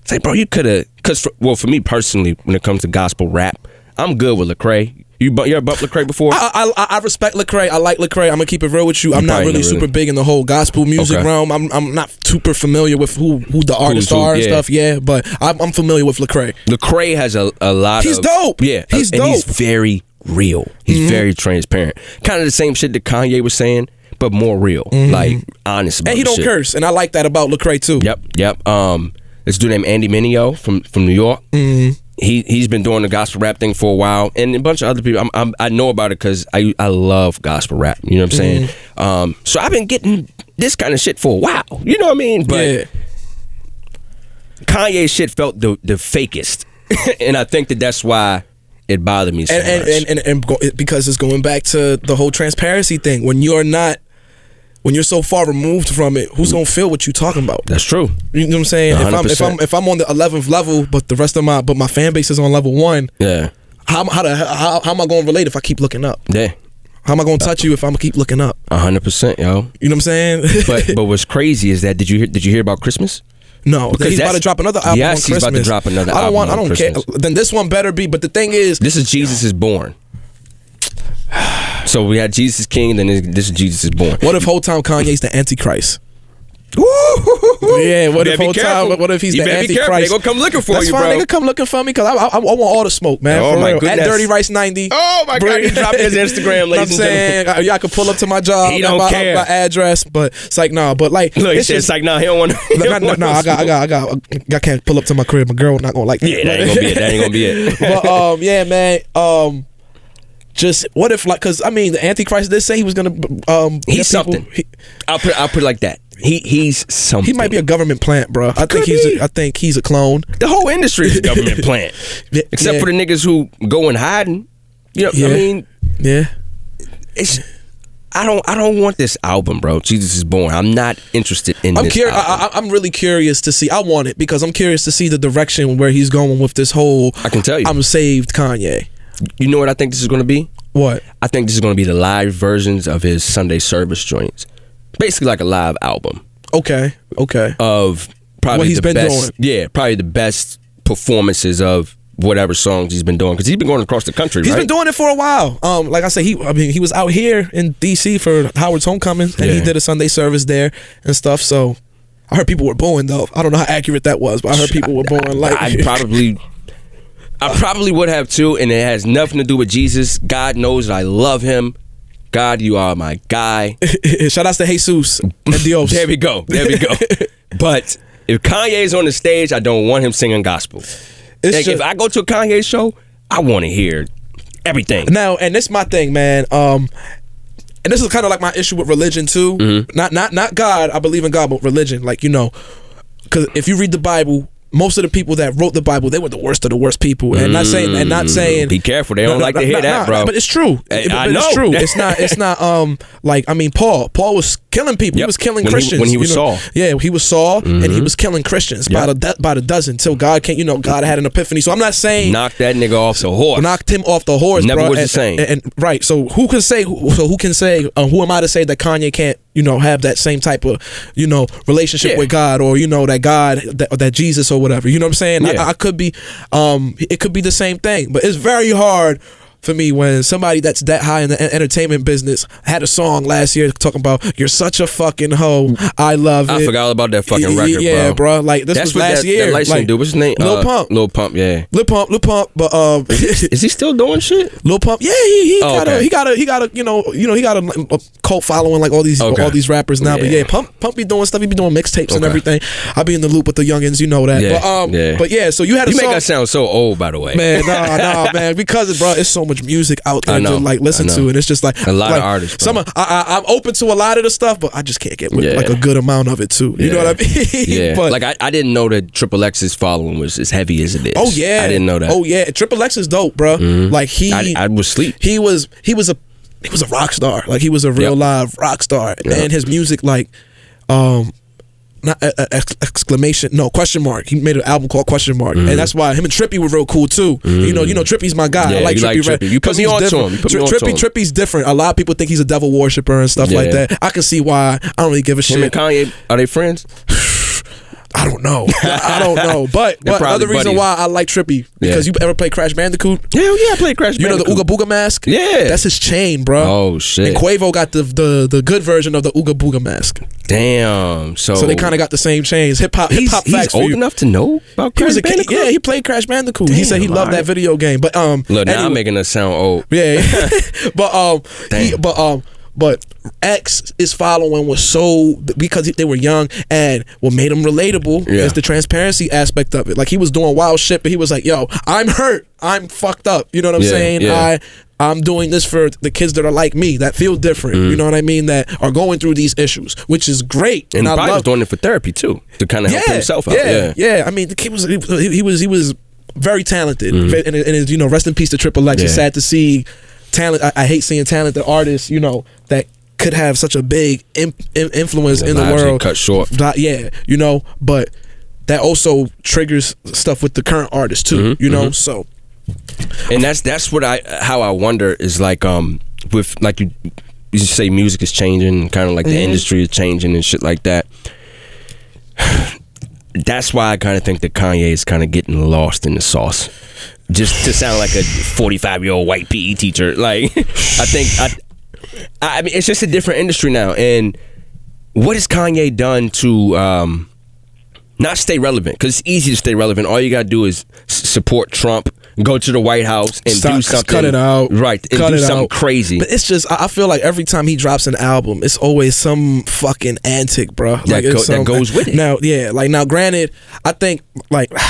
It's like, bro, you could have. Cause for, well, for me personally, when it comes to gospel rap, I'm good with Lecrae. You bu- you ever bumped Lecrae before? I, I I respect Lecrae. I like Lecrae. I'm gonna keep it real with you. I'm not really super really- big in the whole gospel music Okay. realm. I'm I'm not super familiar with who who the artists who, are and yeah. stuff. Yeah, but I'm, I'm familiar with Lecrae. Lecrae has a, a lot. He's of, dope. Yeah, He's and he's dope. Mm-hmm. very real. He's very transparent. Kind of the same shit that Kanye was saying, but more real. Like honest about Mm-hmm. And he don't shit. curse, and I like that about Lecrae too. Yep, yep. Um, this dude named Andy Mineo from from New York. Mm-hmm. He he's been doing the gospel rap thing for a while, and a bunch of other people. I'm, I'm, I know about it because I I love gospel rap. You know what I'm saying? Mm-hmm. Um, so I've been getting this kind of shit for a while. You know what I mean? But yeah. Kanye shit felt the the fakest, (laughs) and I think that that's why it bothered me so and and, much. and, and, and because it's going back to the whole transparency thing. When you're not, when you're so far removed from it, who's gonna feel what you're talking about? that's true. You know what I'm saying? If I'm if I'm if I'm on the 11th level, but the rest of my but my fan base is on level one, Yeah, how how the, how, how am I going to relate if I keep looking up? yeah, How am I going to touch you if I'm gonna keep looking up? hundred percent, yo. You know what I'm saying? But (laughs) but what's crazy is that did you hear did you hear about Christmas? no, because he's about to drop another album Yes, on he's about to drop another I don't album want. I don't care. Then this one better be. But the thing is, This is Jesus is born. So we had Jesus is King, then this is Jesus is born. what if whole time Kanye's the Antichrist? Yeah, Yeah, what if whole time? What if he's you the Antichrist? They gonna come looking for That's you, fine. bro. They can come looking for me because I, I, I want all the smoke, man. Oh, my real. goodness. At Dirty Rice ninety. Oh, my God, he dropped his Instagram, (laughs) what I'm saying I- y'all can pull up to my job. He don't my, care. my address, but it's like nah. But like, Look, it's just- it's like, nah, he don't want. no, no, no, I got, I got, I got, I can't pull up to my crib. My girl not gonna like that. Yeah, that ain't gonna be it. That ain't gonna be it. (laughs) but um, yeah, man. Um, just what if like, cause I mean, the Antichrist did say he was gonna um. He's something. He, I'll put I'll put it like that. He he's something. he might be a government plant, bro. I think he's. A, I think he's a clone. the whole industry is a government (laughs) plant, except yeah. for the niggas who go in hiding. You know, Yeah. I mean, Yeah. it's. I don't. I don't want this album, bro. Jesus is born. I'm not interested in. I'm curious. I, I, I'm really curious to see. I want it because I'm curious to see the direction where he's going with this whole. I can tell you. I'm saved, Kanye. You know what I think this is going to be? What? I think this is going to be the live versions of his Sunday service joints. Basically, like a live album Okay. Okay. of probably What he's been best. doing. Yeah, probably the best performances of whatever songs he's been doing because he's been going across the country. He's right? been doing it for a while. Um, like I said, he I mean he was out here in DC for Howard's homecoming, and he did a Sunday service there and stuff. So I heard people were booing though. I don't know how accurate that was, but I heard people were booing like I probably, I probably would have too, and it has nothing to do with Jesus. God knows that I love him. God, you are my guy. (laughs) Shout outs to Jesus and Dios. There we go. There we go. (laughs) but if Kanye's on the stage, I don't want him singing gospel. Like if I go to a Kanye show, I want to hear everything. Now, and this is my thing, man. Um, and this is kind of like my issue with religion too. Mm-hmm. Not not not God. I believe in God, but religion. Like you know, because if you read the Bible. Most of the people that wrote the Bible, they were the worst of the worst people, and not saying and not saying. Mm, Be careful. They don't like to hear that, bro. But it's true. I but know. It's true. (laughs) It's not. It's not. Um, like I mean, Paul. Paul was killing people. He was killing When he- Christians. when he was you know? Saul. Mm-hmm. Yeah, he was Saul, and he was killing Christians by the do- by the dozen till God came. You know, God had an epiphany. So I'm not saying Knock that nigga off the horse. knocked him off the horse. Never bro. was the same. And, and- right, so who can say? Who, so who can say? Uh, who am I to say that Kanye can't, you know, have that same type of, you know, relationship Yeah. with God, or you know, that God, that, or that Jesus, or whatever. You know what I'm saying? Yeah. I, I could be, um, it could be the same thing, but it's very hard. For me, when somebody that's that high in the entertainment business had a song last year talking about "You're such a fucking hoe," I love I it. I forgot about that fucking record, yeah, bro. bro. Like this That's was last that, year. That light like, dude. What's his name? Lil Uh, Pump. Lil Pump. Yeah. Lil Pump, Lil Pump, but um, Is he still doing shit? Lil Pump, yeah, he, he Oh, got a he got a he got a you know you know he got a, a cult following like all these Okay. all these rappers now. But Yeah. yeah, Pump Pump be doing stuff. He be doing mixtapes and everything. I be in the loop with the youngins, you know that. Yeah, But um, yeah. but yeah. So you had a You make song, us sound so old, by the way. man. (laughs) Nah, nah, man. Because bro, it's so much music out there know, to like listen to, and it's just like A lot of like, artists, bro. Some of- I, I, I'm open to a lot of the stuff, but I just can't get with Yeah. like a good amount of it too. You know what I mean? (laughs) Yeah, but, like I, I didn't know that Triple X's following was as heavy as it is. Oh yeah, I didn't know that. Oh yeah, Triple X is dope, bro. Like he, I, I was sleep. he was he was a he was a rock star. Like he was a real Yep. live rock star, Yep. and his music like, um. Not uh, uh, ex- exclamation, no question mark. He made an album called Question Mark, and that's why him and Trippie were real cool too. You know, you know Trippie's my guy. I Mm. Like Trippie. like Redd, Trippie. You put me he's on to different. him. You put me Tri- on to Trippie. Trippie's different. A lot of people think he's a devil worshiper and stuff like that. I can see why. I don't really give a Him and shit. Kanye are they friends? (sighs) (laughs) I don't know. (laughs) I don't know. But, but another reason buddies. why I like Trippie because Yeah. you ever play Crash Bandicoot? Hell yeah, I played Crash. You know the Bandicoot. Ooga Booga mask? Yeah. That's his chain, bro. Oh shit! And Quavo got the, the the good version of the Ooga Booga mask. Damn. So So they kind of got the same chains. Hip hop hip he's, hop he's facts for old enough to know about He Crash was a kid. Yeah, he played Crash Bandicoot. he said he Damn, loved that video game. But um Look, now I'm making us sound old. Yeah. (laughs) (laughs) but um he but um but X is following was so because they were young and what made him relatable Yeah. is the transparency aspect of it. Like he was doing wild shit, but he was like, "Yo, I'm hurt. I'm fucked up." You know what I'm Yeah, saying? yeah. I I'm doing this for the kids that are like me that feel different. Mm-hmm. You know what I mean? That are going through these issues, which is great. And, I probably was doing it for therapy too, to kind of help himself out. yeah, Yeah, yeah. I mean, the kid was he, he was he was very talented, Ve- and, and you know, rest in peace to Triple X. It's Mm-hmm. Sad to see talent. I, I hate seeing talented artists, you know, that could have such a big influence in the world. cut short. That- yeah, you know, but that also triggers stuff with the current artists too. Mm-hmm, you know, so and that's that's what I how I wonder is like um with like you you say music is changing, kind of like the industry is changing and shit like that. (sighs) That's why I kind of think that Kanye is kind of getting lost in the sauce. Just to sound like a 45 year old white PE teacher, (laughs) like I think I, I mean it's just a different industry now. And what has Kanye done to um, not stay relevant? Because it's easy to stay relevant. All you gotta do is support Trump, go to the White House, and Stop- do something. cut it out. right? And Cut do it something out. crazy. But it's just I feel like every time he drops an album, it's always some fucking antic, bro. That like go- that goes with it. Now, yeah, like now, granted, I think like. (sighs)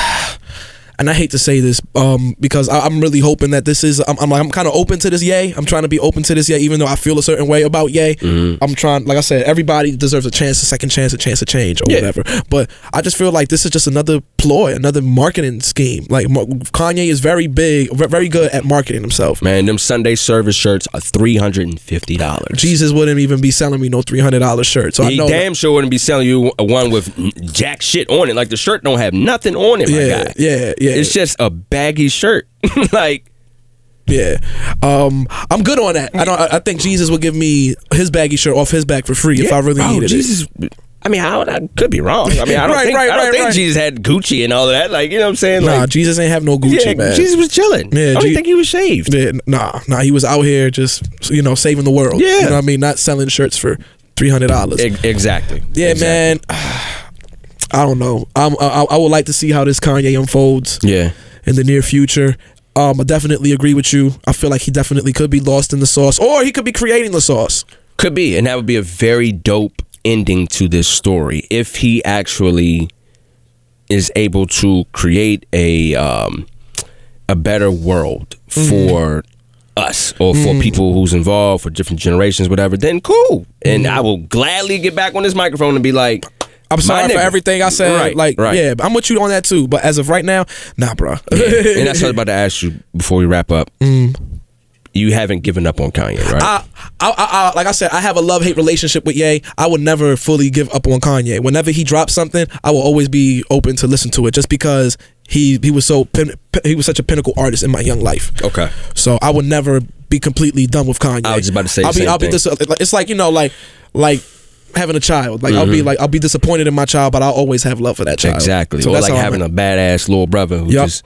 And I hate to say this, um, because I, I'm really hoping that this is. I'm, I'm, I'm kind of open to this. Yay! I'm trying to be open to this. Yay! Even though I feel a certain way about Yay, Mm-hmm. I'm trying. Like I said, everybody deserves a chance, a second chance, a chance to change, or Yeah. whatever. But I just feel like this is just another ploy, another marketing scheme. Like Kanye is very big, very good at marketing himself. Man, them Sunday service shirts are three hundred and fifty dollars. Jesus wouldn't even be selling me no three hundred dollar shirt. So I He know. damn sure wouldn't be selling you a one with jack shit on it. Like the shirt don't have nothing on it, my Yeah, guy. yeah, yeah. It's just a baggy shirt. (laughs) like yeah, um, I'm good on that. I don't. I I think Jesus would give me his baggy shirt off his back for free if I really bro, needed it. I mean, I, I could be wrong. I mean, I don't (laughs) Right, think, right, I don't right, think right. Jesus had Gucci and all of that. Like, you know what I'm saying? Nah, Like, Jesus ain't have no Gucci, yeah, man. Jesus was chilling. Yeah, I don't Je- think he was shaved. Yeah, nah, nah. He was out here just you know saving the world. Yeah. you know what I mean. Not selling shirts for three hundred dollars. E- exactly. Yeah, Exactly. man. (sighs) I don't know. I'm, I, I would like to see how this Kanye unfolds. Yeah. in the near future. Um, I definitely agree with you. I feel like he definitely could be lost in the sauce, or he could be creating the sauce. Could be, and that would be a very dope ending to this story if he actually is able to create a um, a better world mm-hmm. for us or for mm-hmm. people who's involved for different generations, whatever. Then cool, and mm-hmm. I will gladly get back on this microphone and be like, I'm sorry for everything I said. Right, like, right. yeah, I'm with you on that too. But as of right now, nah, bro. and that's what I was (laughs) about to ask you before we wrap up. Mm. You haven't given up on Kanye, right? I, I, I, I, like I said, I have a love hate relationship with Ye. I will never fully give up on Kanye. Whenever he drops something, I will always be open to listen to it, just because he he was so pin, he was such a pinnacle artist in my young life. Okay. So I would never be completely done with Kanye. I was just about to say the I'll be I'll be thing. dis- it's like you know like like having a child. Like I'll be Mm-hmm. like I'll be disappointed in my child, but I'll always have love for that child. Exactly. So or that's like how I'm having a badass little brother who Yup. just,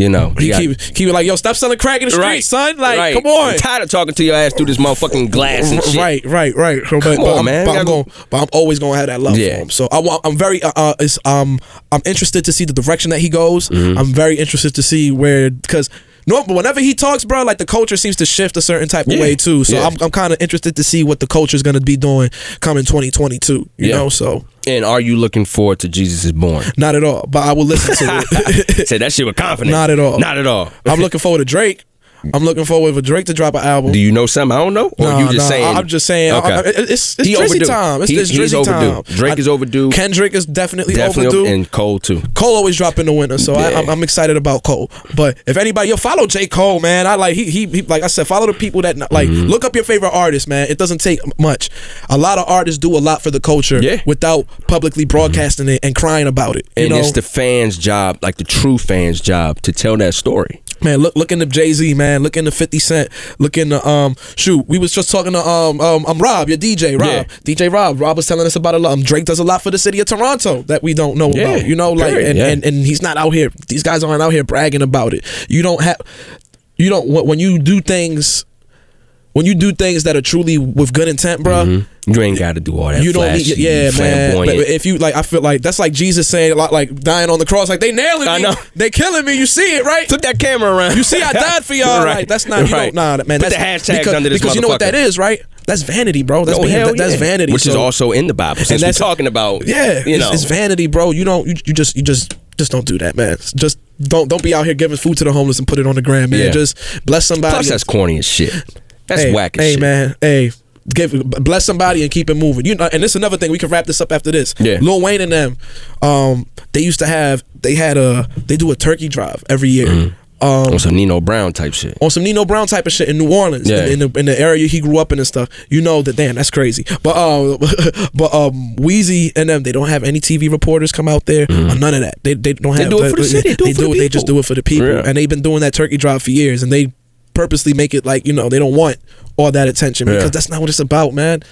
you know, He keep keep it like yo, stop selling crack in the street, right, son. Like right. come on. I'm tired of talking to your ass through this motherfucking glass and shit. Right, right, right. So, Come but on, I'm, man. But I'm gotta- but I'm always going to have that love Yeah. for him. So I I'm very, uh, uh, is, um, I'm interested to see the direction that he goes. Mm-hmm. I'm very interested to see where, because no, but whenever he talks, bro, like the culture seems to shift a certain type of Yeah. way too. So Yeah. I'm, I'm kind of interested to see what the culture is going to be doing coming 2022. You Yeah. know, so And are you looking forward to Jesus is Born? not at all. But I will listen to it. (laughs) Say that shit with confidence. Not at all. Not at all. I'm looking forward to Drake. I'm looking forward for Drake to drop an album. Do you know something I don't know? Or Nah, you just nah, saying? I'm just saying. Okay. I- I- it's it's Drizzy overdue. time. It's, He- it's Drizzy overdue. time. Drake is overdue. Kendrick is definitely, Definitely overdue. and Cole too. Cole always drop in the winter, so I, Yeah. I'm, I'm excited about Cole. But if anybody, yo, follow J Cole, man. I like he, he he like I said, follow the people that like Mm-hmm. look up your favorite artist, man. It doesn't take much. A lot of artists do a lot for the culture Yeah. without publicly broadcasting it and crying about it. And know, it's the fans' job, like the true fans' job, to tell that story. man. Look look into Jay Z, man. Look into Fifty Cent. Look into um shoot. We was just talking to um um, um Rob, your DJ Rob, Yeah. DJ Rob. Rob was telling us about a lot. Um, Drake does a lot for the city of Toronto that we don't know Yeah, about. You know, like period, and, yeah. and and he's not out here. These guys aren't out here bragging about it. You don't have. You don't when you do things. When you do things that are truly with good intent, bro, mm-hmm. You ain't got to do all that. you don't need, flashy, yeah, man. But if you like, I feel like that's like Jesus saying, like, like dying on the cross, like they nailing me, I know. they killing me. You see it, right? Flip that camera around. You see, I died for (laughs) y'all. Right, Like that's not. You right. nah, man. Put that's the hashtags because, under this because you know what that is, right? that's vanity, bro. That's Oh, being- hell that- that's yeah. vanity. which is also in the Bible. Since we're that's- talking about, yeah, you it's, know, it's vanity, bro. You don't, you, you just, you just, just don't do that, man. Just don't, don't be out here giving food to the homeless and put it on the gram, man. Just bless somebody. plus that's corny as shit. That's hey, whack Hey, shit. man. Hey. Give, bless somebody and keep it moving. You know, and this is another thing. We can wrap this up after this. Yeah. Lil Wayne and them, um, they used to have. They had a. They do a turkey drive every year. Um, On some Nino Brown type shit. on some Nino Brown type of shit in New Orleans, Yeah. in, in the in the area he grew up in and stuff. You know that damn, that's crazy. But um, (laughs) but um, Weezy and them, they don't have any TV reporters come out there or none of that. They they don't have. They do it for the city, They, do it for the They just do it for the people, Yeah. and they've been doing that turkey drive for years, and they purposely make it like you know they don't want all that attention Yeah. because that's not what it's about, man.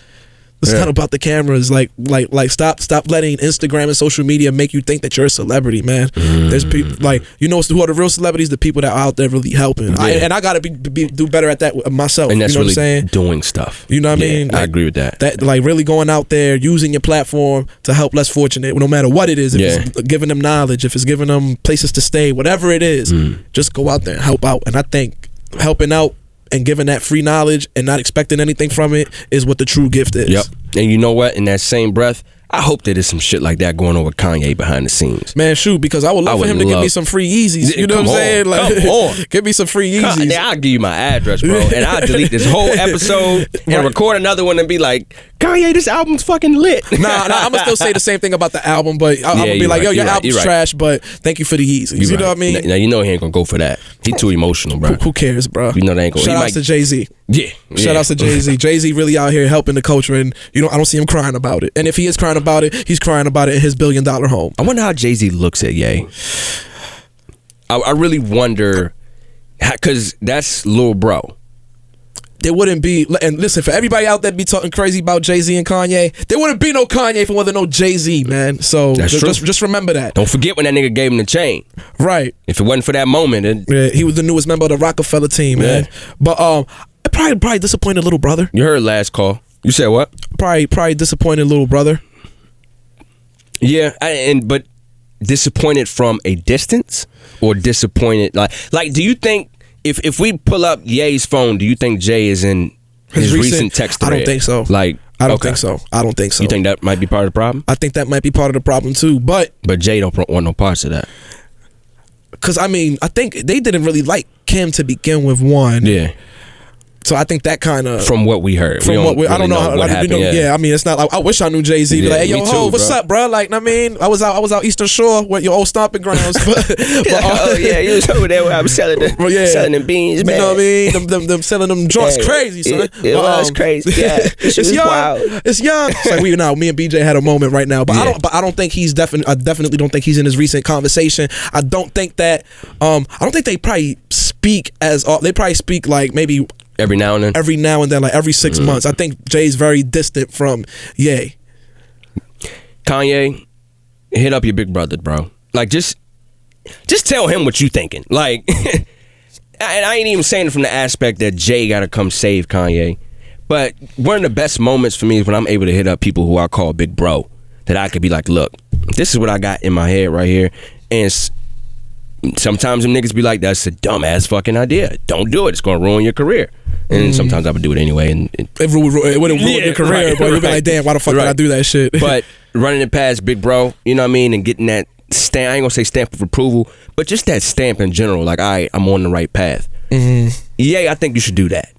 It's Yeah. not about the cameras. Like, like, like, stop, stop letting Instagram and social media make you think that you're a celebrity, man. There's people like you know who are the real celebrities? The people that are out there really helping. I, and I gotta be, be do better at that myself. And that's you know really what I'm saying? doing stuff. You know what I Yeah, mean? I agree with that. That like really going out there using your platform to help less fortunate, no matter what it is. If it's giving them knowledge, if it's giving them places to stay, whatever it is, Mm. just go out there and help out. And I think helping out and giving that free knowledge and not expecting anything from it is what the true gift is. Yep. And you know what? In that same breath, I hope that there's some shit like that going on with Kanye behind the scenes. Man, shoot, because I would love I for would him to give me some free Yeezys. You know what I'm come saying? Like, come on. (laughs) give me some free Yeezys. Kanye, I'll give you my address, bro, and I'll delete this whole (laughs) episode and Right. record another one and be like, Kanye, this album's fucking lit. Nah, nah, I'm gonna still say the same thing about the album, but I, I'm Yeah, gonna be like, right, yo, your you're right, album's trash, but thank you for the Yeezys. You, You know what I mean? Now, you know he ain't gonna go for that. He too emotional, bro. Who, who cares, bro? You know they ain't gonna- Shout he outs might- to Jay Z. Yeah. Shout yeah. outs to Jay Z. (laughs) Jay Z really out here helping the culture, and you know I don't see him crying about it. And if he is crying about it, he's crying about it in his billion dollar home. I wonder how Jay Z looks at Ye. I, I really wonder, because that's little Bro. There wouldn't be, and listen, for everybody out there be talking crazy about Jay Z and Kanye, there wouldn't be no Kanye if it wasn't no Jay Z, man. So just, just just remember that, Don't forget when that nigga gave him the chain. right? If it wasn't for that moment, it, Yeah, he was the newest member of the Roc-A-Fella team, man. Yeah. But um, probably probably disappointed little brother. you heard last call. You said what? Probably probably disappointed little brother. Yeah, I, and but disappointed from a distance or disappointed like like do you think if if we pull up Ye's phone, do you think Jay is in his, recent, text I don't think so. Like I don't okay. think so. I don't think so. You think that might be part of the problem? I think that might be part of the problem too. But But Jay don't want no parts of that. because I mean, I think they didn't really like Kim to begin with. One, Yeah. So I think that kind of From what we heard. from we what we, I don't know, how, what I, happened. you know, yeah. yeah. I mean, it's not like I wish I knew Jay Z. Yeah, like, hey, yo, too, ho, what's bro. up, bro? Like, I mean, I was out, I was out Eastern Shore with your old stomping grounds, (laughs) but, (laughs) but uh, oh yeah, you was over there where I was selling the Well, (laughs) yeah. selling them beans, You know what I mean? Them, them, them selling them joints Yeah, crazy, son. it- it was crazy. Yeah, it it's was young. wild. It's young. It's like we now, me and BJ had a moment right now, but I don't. But I don't think he's definitely. I definitely don't think he's in his recent conversation. I don't think that. Um, I don't think they probably speak as. Uh, they probably speak like maybe Every now and then. every now and then, like every 6 Mm. months. I think Jay's very distant from Ye. Kanye, hit up your big brother, bro. Like just just tell him what you thinking. Like (laughs) and I ain't even saying it from the aspect that Jay gotta come save Kanye. But one of the best moments for me is when I'm able to hit up people who I call big bro. That I could be like, look, this is what I got in my head right here. And sometimes them niggas be like, that's a dumbass fucking idea. Don't do it. It's gonna ruin your career. And sometimes I would do it anyway. And, and It, ru- it wouldn't ruin Yeah, your career, right, but you'd be like, damn, why the fuck did I do that shit? but (laughs) running it past Big Bro, you know what I mean, and getting that stamp. I ain't gonna say stamp of approval, but just that stamp in general. Like, all right, I'm on the right path. Mm-hmm. Yeah, I think you should do that.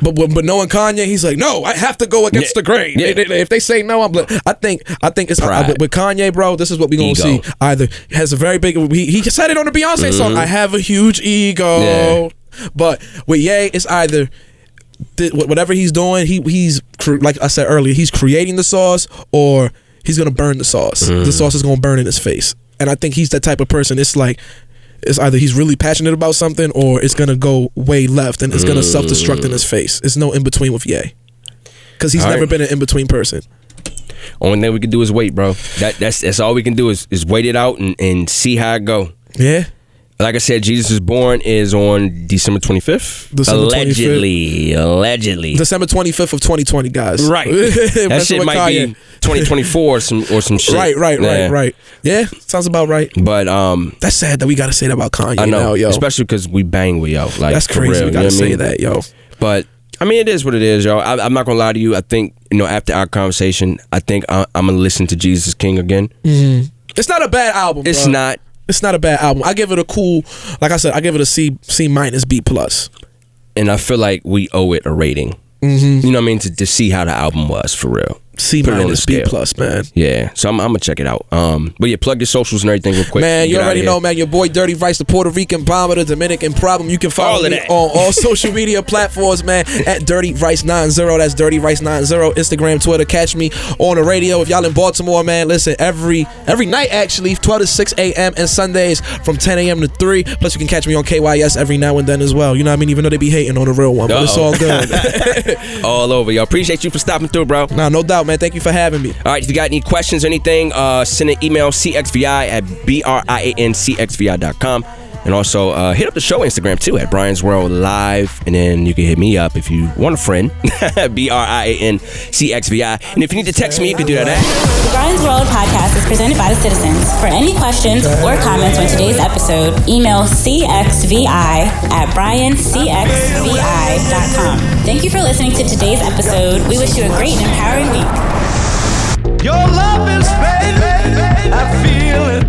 But but, but knowing Kanye, he's like, no, I have to go against Yeah. the grain. Yeah. If they say no, I'm. like- I think I think it's Pride. with, with Kanye, bro. This is what we gonna Ego. see. Either has a very big. He, he said it on the Beyonce song. I have a huge ego. Mm-hmm. Yeah. But with Ye, it's either. th- Whatever he's doing, he he's like I said earlier, he's creating the sauce, or he's gonna burn the sauce. Mm-hmm. The sauce is gonna burn in his face, and I think he's that type of person. It's like it's either he's really passionate about something or it's gonna go way left and it's gonna self destruct in his mm. face. It's no in between with Ye, because he's All never right. been an in between person. Only thing we can do is wait, bro. That that's that's all we can do is is wait it out and, and see how it go. Yeah, Like I said, Jesus is Born is on December 25th. December 25th. allegedly, allegedly. December twenty fifth of twenty twenty, guys. right. (laughs) that shit might Kanye. be 2024 or some or some shit. Right, right, Yeah. right, right. Yeah, sounds about right. But um, That's sad that we gotta say that about Kanye I know, now, yo. especially because we bang with yo. Like That's crazy. real, we gotta know say mean? that, yo. But I mean, it is what it is, yo. I, I'm not gonna lie to you. I think you know after our conversation, I think I, I'm gonna listen to Jesus King again. It's not a bad album. It's bro. not. It's not a bad album. I give it a cool, like I said, I give it a C C minus B plus. and I feel like we owe it a rating. Mm-hmm. You know what I mean? To, to see how the album was for real. C minus B plus, man. Yeah, so I'm, I'm gonna check it out. Um, but yeah, plug your socials and everything real quick. Man, you already know, man. Your boy Dirty Rice, the Puerto Rican bomber, the Dominican problem. You can follow All me on all (laughs) social media platforms, man. At Dirty Rice 90. That's Dirty Rice 90. Instagram, Twitter. Catch me on the radio. If y'all in Baltimore, man, listen every every night actually, 12 to 6 a.m. and Sundays from 10 a.m. to 3. Plus, you can catch me on KYS every now and then as well. You know what I mean? Even though they be hating on the real one, but it's all good. (laughs) all over, y'all. Appreciate you for stopping through, bro. nah, no doubt, man. Thank you for having me. All right, if you got any questions or anything, uh, send an email cxvi at briancxvi.com. And also uh, hit up the show Instagram too at Brian's World Live. And then you can hit me up if you want a friend, (laughs) B R I A N C X V I. And if you need to text me, you can do that at. The Brian's World podcast is presented by the citizens. For any questions or comments on today's episode, email cxvi at briancxvi.com. Thank you for listening to today's episode. We wish you a great and empowering week. Your love is fading. I feel it.